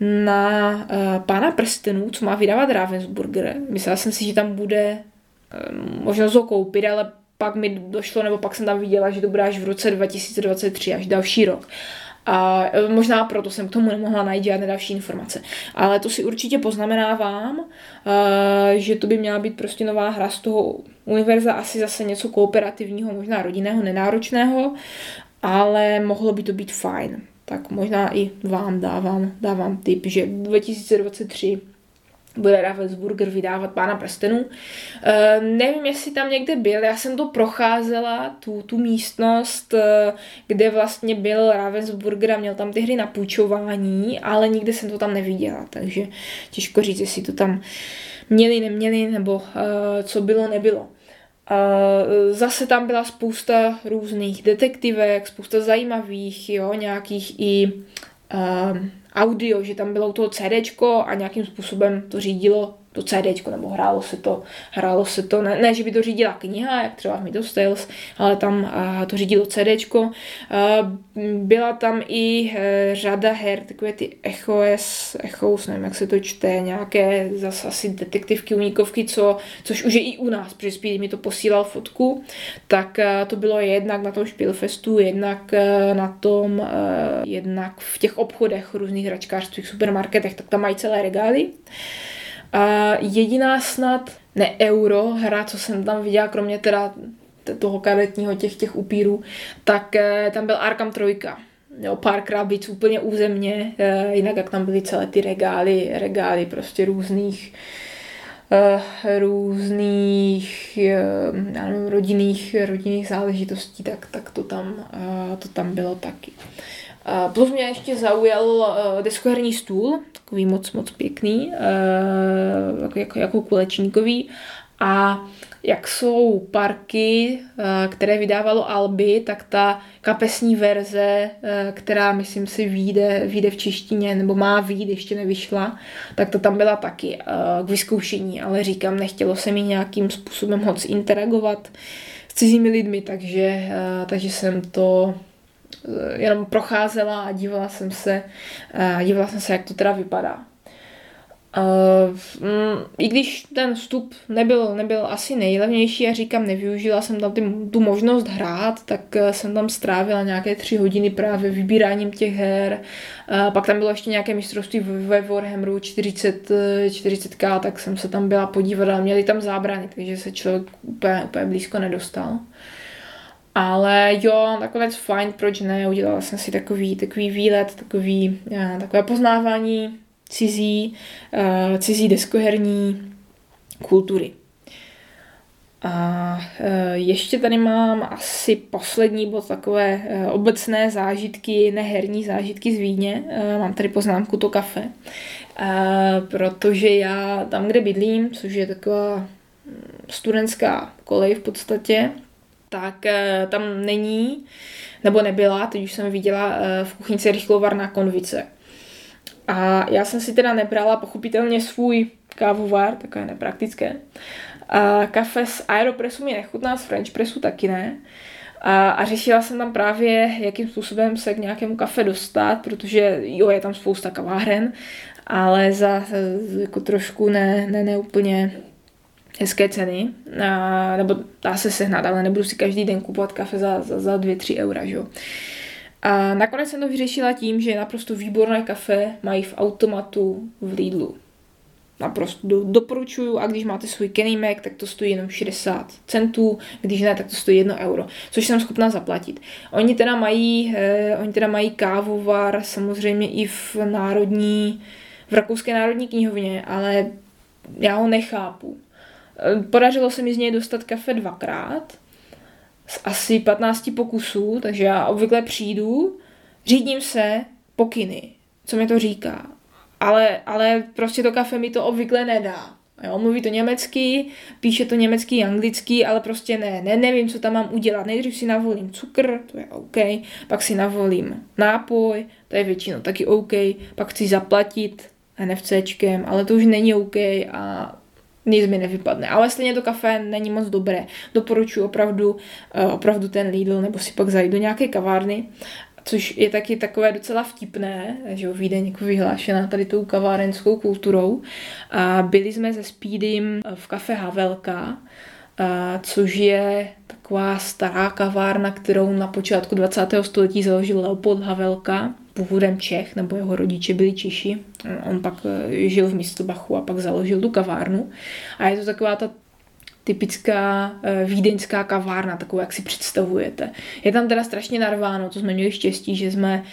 na uh, Pána prstenů, co má vydávat Ravensburger. Myslela jsem si, že tam bude možnost ho koupit, ale pak mi došlo, nebo pak jsem tam viděla, že to bude až v roce 2023, až další rok. A e, možná proto jsem k tomu nemohla najít žádné další informace. Ale to si určitě poznamenávám, e, že to by měla být prostě nová hra z toho univerza, asi zase něco kooperativního, možná rodinného, nenáročného, ale mohlo by to být fajn. Tak možná i vám dávám, dávám tip, že 2023 bude Ravensburger vydávat Pána prstenů. Uh, nevím, jestli tam někde byl, já jsem to procházela, tu, tu místnost, uh, kde vlastně byl Ravensburger a měl tam ty hry na půjčování, ale nikde jsem to tam neviděla, takže těžko říct, jestli to tam měli, neměli, nebo uh, co bylo, nebylo. Zase tam byla spousta různých detektivek, spousta zajímavých, jo, nějakých i audio, že tam bylo toho CD a nějakým způsobem to řídilo to CD, nebo hrálo se to, hrálo se to, ne, ne, že by to řídila kniha, jak třeba v Middle Tales, ale tam a, to řídilo CD. A, byla tam i e, řada her, takové ty Echos, Echos, nevím, jak se to čte, nějaké zase asi detektivky, uníkovky, co, což už je i u nás, protože Speedy mi to posílal fotku, tak a, to bylo jednak na tom Spielfestu, jednak a, na tom, a, jednak v těch obchodech, různých hračkářstvích, supermarketech, tak tam mají celé regály. A jediná snad ne euro hra, co jsem tam viděla, kromě teda toho kadetního těch těch upírů, tak eh, tam byl Arkham 3. Jo, párkrát víc úplně územně, eh, jinak jak tam byly celé ty regály, regály prostě různých eh, různých nevím, rodinných, rodinných záležitostí, tak, tak to, tam, to tam bylo taky. Plus mě ještě zaujal uh, deskoherní stůl, takový moc, moc pěkný, jako, jako, jako kulečníkový. A jak jsou parky, eh, které vydávalo Albi, tak ta kapesní verze, eh, která myslím si vyjde, vyjde v češtině, nebo má výjít, ještě nevyšla, tak to tam byla taky eh, k vyzkoušení, ale říkám, nechtělo se mi nějakým způsobem moc interagovat s cizími lidmi, takže, takže jsem to jenom procházela a dívala jsem se, dívala jsem se, jak to teda vypadá. Uh, I když ten vstup nebyl, nebyl asi nejlevnější, já říkám, nevyužila jsem tam ty, tu možnost hrát, tak jsem tam strávila nějaké tři hodiny právě vybíráním těch her. Pak tam bylo ještě nějaké mistrovství ve Warhammeru 40, 40k, tak jsem se tam byla podívat a měli tam zábrany, takže se člověk úplně, úplně blízko nedostal. Ale jo, nakonec fajn, proč ne, udělala jsem si takový, takový výlet, takový, takové poznávání cizí, uh, cizí deskoherní kultury. A uh, ještě tady mám asi poslední bod takové obecné zážitky, neherní zážitky z Vídně. Mám tady poznámku to kafe, protože já tam, kde bydlím, což je taková studentská kolej v podstatě, tak uh, tam není, nebo nebyla, teď už jsem viděla uh, v kuchyňce rychlovarná konvice. A já jsem si teda nebrala pochopitelně svůj kávovar, takové nepraktické. A kafe z Aeropressu mi nechutná, z French Pressu taky ne. A, a řešila jsem tam právě, jakým způsobem se k nějakému kafe dostat, protože jo, je tam spousta kaváren, ale za jako trošku ne, ne, ne úplně hezké ceny, a, nebo dá se sehnat, ale nebudu si každý den kupovat kafe za, za, za 2-3 eura, že jo. A nakonec jsem to vyřešila tím, že naprosto výborné kafe mají v automatu v Lidlu. Naprosto do, doporučuju a když máte svůj Kenny Mac, tak to stojí jenom 60 centů, když ne, tak to stojí 1 euro, což jsem schopná zaplatit. Oni teda mají, eh, oni teda mají kávovar samozřejmě i v národní, v Rakouské národní knihovně, ale já ho nechápu. Eh, podařilo se mi z něj dostat kafe dvakrát, z asi 15 pokusů, takže já obvykle přijdu, řídím se pokyny, co mi to říká. Ale, ale prostě to kafe mi to obvykle nedá. Jo, mluví to německy, píše to německy, anglicky, ale prostě ne, ne, nevím, co tam mám udělat. Nejdřív si navolím cukr, to je OK, pak si navolím nápoj, to je většinou taky OK, pak chci zaplatit NFCčkem, ale to už není OK a nic mi nevypadne. Ale stejně to kafe není moc dobré. Doporučuji opravdu, eh, opravdu ten Lidl, nebo si pak zajít do nějaké kavárny, což je taky takové docela vtipné, že Vídeň jako vyhlášená tady tou kavárenskou kulturou. A byli jsme se Speedym v kafe Havelka, a což je taková stará kavárna, kterou na počátku 20. století založil Leopold Havelka, původem Čech, nebo jeho rodiče byli Češi. On pak eh, žil v Mistelbachu a pak založil tu kavárnu. A je to taková ta typická uh, vídeňská kavárna, takovou, jak si představujete. Je tam teda strašně narváno, to jsme měli štěstí, že jsme,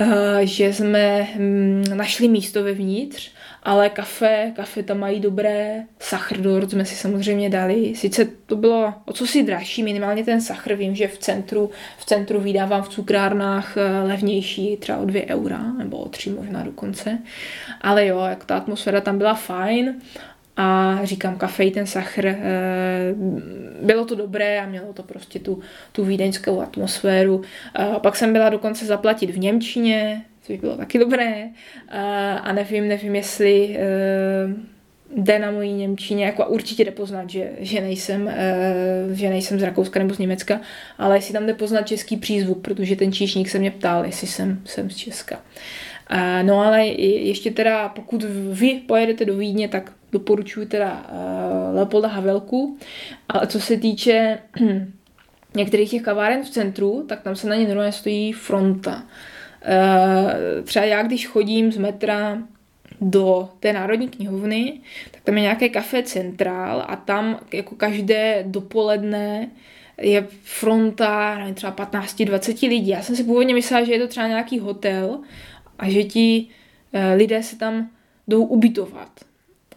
uh, že jsme um, našli místo vevnitř ale kafe, kafe tam mají dobré, sachr jsme si samozřejmě dali, sice to bylo o co si dražší, minimálně ten sachr, vím, že v centru, v centru vydávám v cukrárnách eh, levnější, třeba o dvě eura, nebo o tři možná dokonce, ale jo, jak ta atmosféra tam byla fajn. A říkám kafej, ten sachr, eh, bylo to dobré a mělo to prostě tu, tu vídeňskou atmosféru. A pak jsem byla dokonce zaplatit v Němčině, což bylo taky dobré. A, a nevím, nevím, jestli uh, jde na mojí Němčině, jako určitě jde poznat, že, že, nejsem, uh, že nejsem z Rakouska nebo z Německa, ale jestli tam jde poznat český přízvuk, protože ten číšník se mě ptal, jestli jsem, jsem z Česka. Uh, no ale ještě teda, pokud vy pojedete do Vídně, tak doporučuji teda uh, Leopolda Havelku, ale co se týče některých těch kaváren v centru, tak tam se na ně normálně stojí fronta. Eh, třeba já, když chodím z metra do té národní knihovny, tak tam je nějaké kafe Centrál a tam jako každé dopoledne je fronta nevím, třeba 15-20 lidí. Já jsem si původně myslela, že je to třeba nějaký hotel a že ti eh, lidé se tam jdou ubytovat.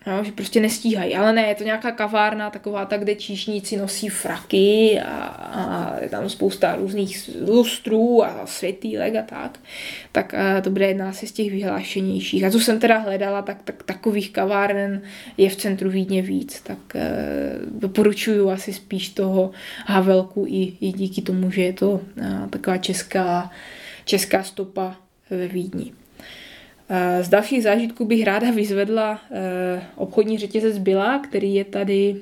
Jo, že prostě nestíhají. Ale ne, je to nějaká kavárna, taková ta, kde číšníci nosí fraky a, a je tam spousta různých lustrů a světýlek a tak. Tak a to bude jedna asi z těch vyhlášenějších. A co jsem teda hledala, tak, tak takových kaváren je v centru Vídně víc. Tak e, doporučuju asi spíš toho Havelku i, i díky tomu, že je to e, taková česká, česká stopa ve Vídni. Z dalších zážitků bych ráda vyzvedla eh, obchodní řetězec Byla, který je tady,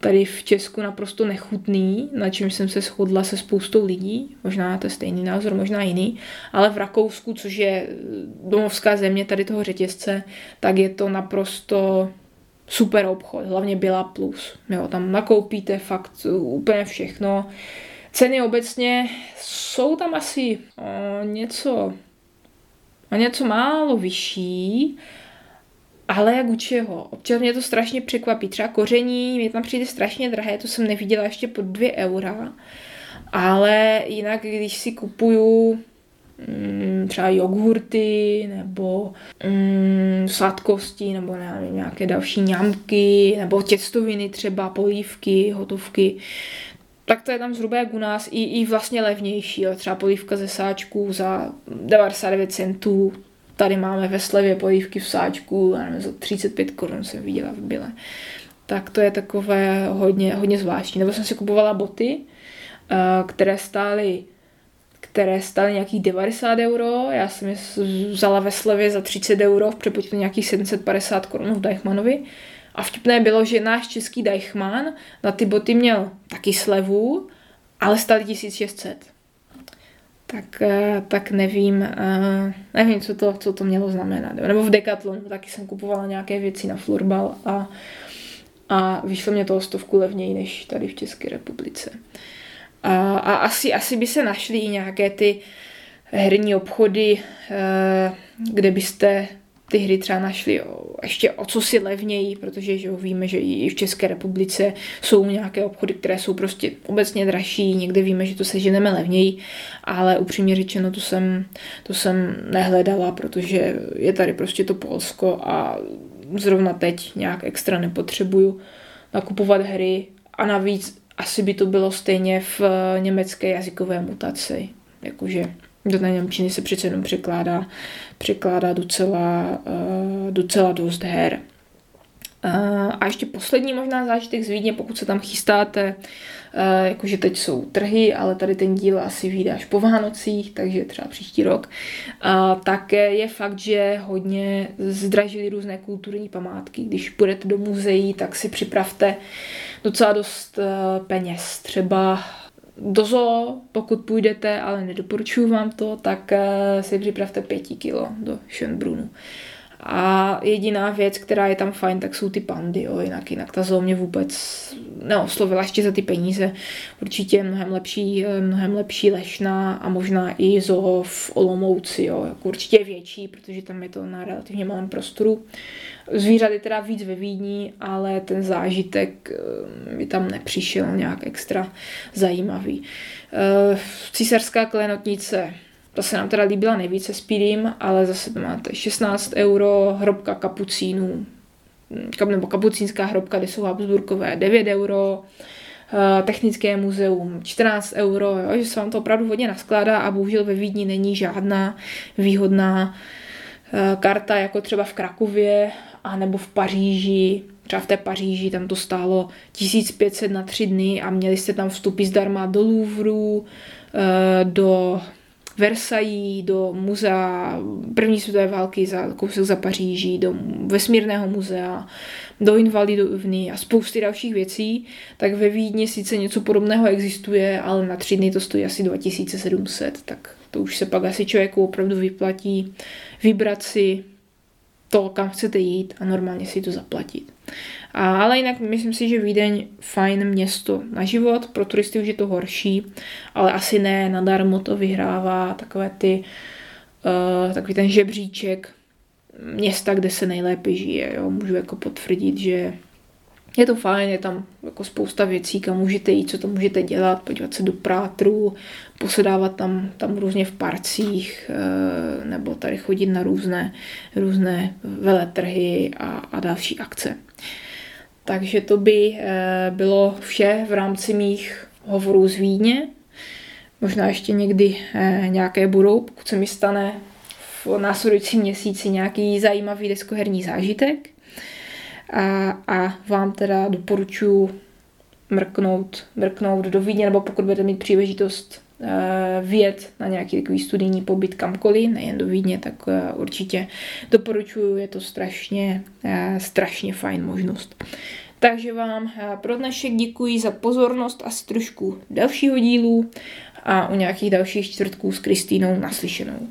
tady v Česku naprosto nechutný, na čem jsem se shodla se spoustou lidí, možná to je stejný názor, možná jiný, ale v Rakousku, což je domovská země tady toho řetězce, tak je to naprosto super obchod, hlavně Byla Plus. Jo, tam nakoupíte fakt úplně všechno. Ceny obecně jsou tam asi o, něco o něco málo vyšší, ale jak u čeho? Občas mě to strašně překvapí. Třeba koření, mě tam přijde strašně drahé, to jsem neviděla ještě po 2 eura. Ale jinak, když si kupuju mm, třeba jogurty nebo mm, sladkosti nebo nevím, nějaké další ňamky nebo těstoviny třeba, polívky, hotovky, tak to je tam zhruba jak u nás, i, i vlastně levnější. Jo. Třeba polívka ze sáčku za 99 centů, tady máme ve slevě polívky v sáčku, nevím, za 35 korun jsem viděla v byle. Tak to je takové hodně, hodně zvláštní. Nebo jsem si kupovala boty, eh, které stály které stály nějakých 90 euro, já jsem je vzala ve slevě za 30 euro, v přepočtu nějakých 750 korun v Deichmanovi a vtipné bylo, že náš český Deichmann na ty boty měl taky slevu, ale stali 1600. Tak, eh, tak nevím, eh, nevím, co to, co to mělo znamenat. Nebo v Decathlonu taky jsem kupovala nějaké věci na florbal a, a vyšlo mě to o stovku levněji než tady v České republice. A, a asi, asi by se našly nějaké ty herní obchody, eh, kde byste ty hry třeba našli o, ještě o co si levněji, protože že jo, víme, že i v České republice jsou nějaké obchody, které jsou prostě obecně dražší, někde víme, že to seženeme levněji, ale upřímně řečeno to jsem, to jsem nehledala, protože je tady prostě to Polsko a zrovna teď nějak extra nepotřebuju nakupovat hry a navíc asi by to bylo stejně v německé jazykové mutaci, jakože do té Němčiny se přece jenom překládá, překládá docela, uh, docela dost her. Uh, a ještě poslední možná zážitek z Vídně, pokud se tam chystáte, uh, jakože teď jsou trhy, ale tady ten díl asi vyjde až po Vánocích, takže třeba příští rok, tak je fakt, že hodně zdražili různé kulturní památky. Když půjdete do muzeí, tak si připravte docela dost peněz. Třeba do zoo, pokud půjdete, ale nedoporučuju vám to, tak eh, si připravte pěti kilo do Schönbrunnu. A jediná věc, která je tam fajn, tak jsou ty pandy, jo. Jinak, jinak ta zoo mě vůbec neoslovila ještě za ty peníze. Určitě mnohem lepší, mnohem lepší lešna a možná i zoo v Olomouci, jo. Jako určitě větší, protože tam je to na relativně malém prostoru. Zvířat je teda víc ve Vídni, ale ten zážitek eh, mi tam nepřišel nějak extra zajímavý. Eh, císařská klenotnice ta se nám teda líbila nejvíce s Pírím, ale zase to máte 16 euro, hrobka kapucínů, nebo kapucínská hrobka, kde jsou Habsburkové 9 euro, eh, technické muzeum 14 euro, jo, že se vám to opravdu hodně naskládá a bohužel ve Vídni není žádná výhodná eh, karta, jako třeba v Krakově a nebo v Paříži, třeba v té Paříži, tam to stálo 1500 na tři dny a měli jste tam vstupy zdarma do Louvru, eh, do Versailles, do muzea první světové války za kousek za Paříží, do vesmírného muzea, do Invalidovny a spousty dalších věcí, tak ve Vídni sice něco podobného existuje, ale na tři dny to stojí asi 2700, tak to už se pak asi člověku opravdu vyplatí vybrat si to, kam chcete jít a normálně si to zaplatit. A, ale jinak myslím si, že Vídeň fajn město na život, pro turisty už je to horší, ale asi ne, nadarmo to vyhrává takové ty, uh, takový ten žebříček města, kde se nejlépe žije. Jo. Můžu jako potvrdit, že je to fajn, je tam jako spousta věcí, kam můžete jít, co to můžete dělat, podívat se do prátru, posedávat tam, tam různě v parcích, eh, nebo tady chodit na různé, různé veletrhy a, a další akce. Takže to by eh, bylo vše v rámci mých hovorů z Vídně. Možná ještě někdy eh, nějaké budou, pokud se mi stane v následujícím měsíci nějaký zajímavý deskoherní zážitek. A, a vám teda doporučuji mrknout, mrknout do Vídně, nebo pokud budete mít příležitost uh, vyjet na nějaký takový studijní pobyt kamkoliv, nejen do Vídně, tak uh, určitě doporučuji, je to strašně, uh, strašně fajn možnost. Takže vám pro dnešek děkuji za pozornost asi trošku dalšího dílu a u nějakých dalších čtvrtků s Kristýnou naslyšenou.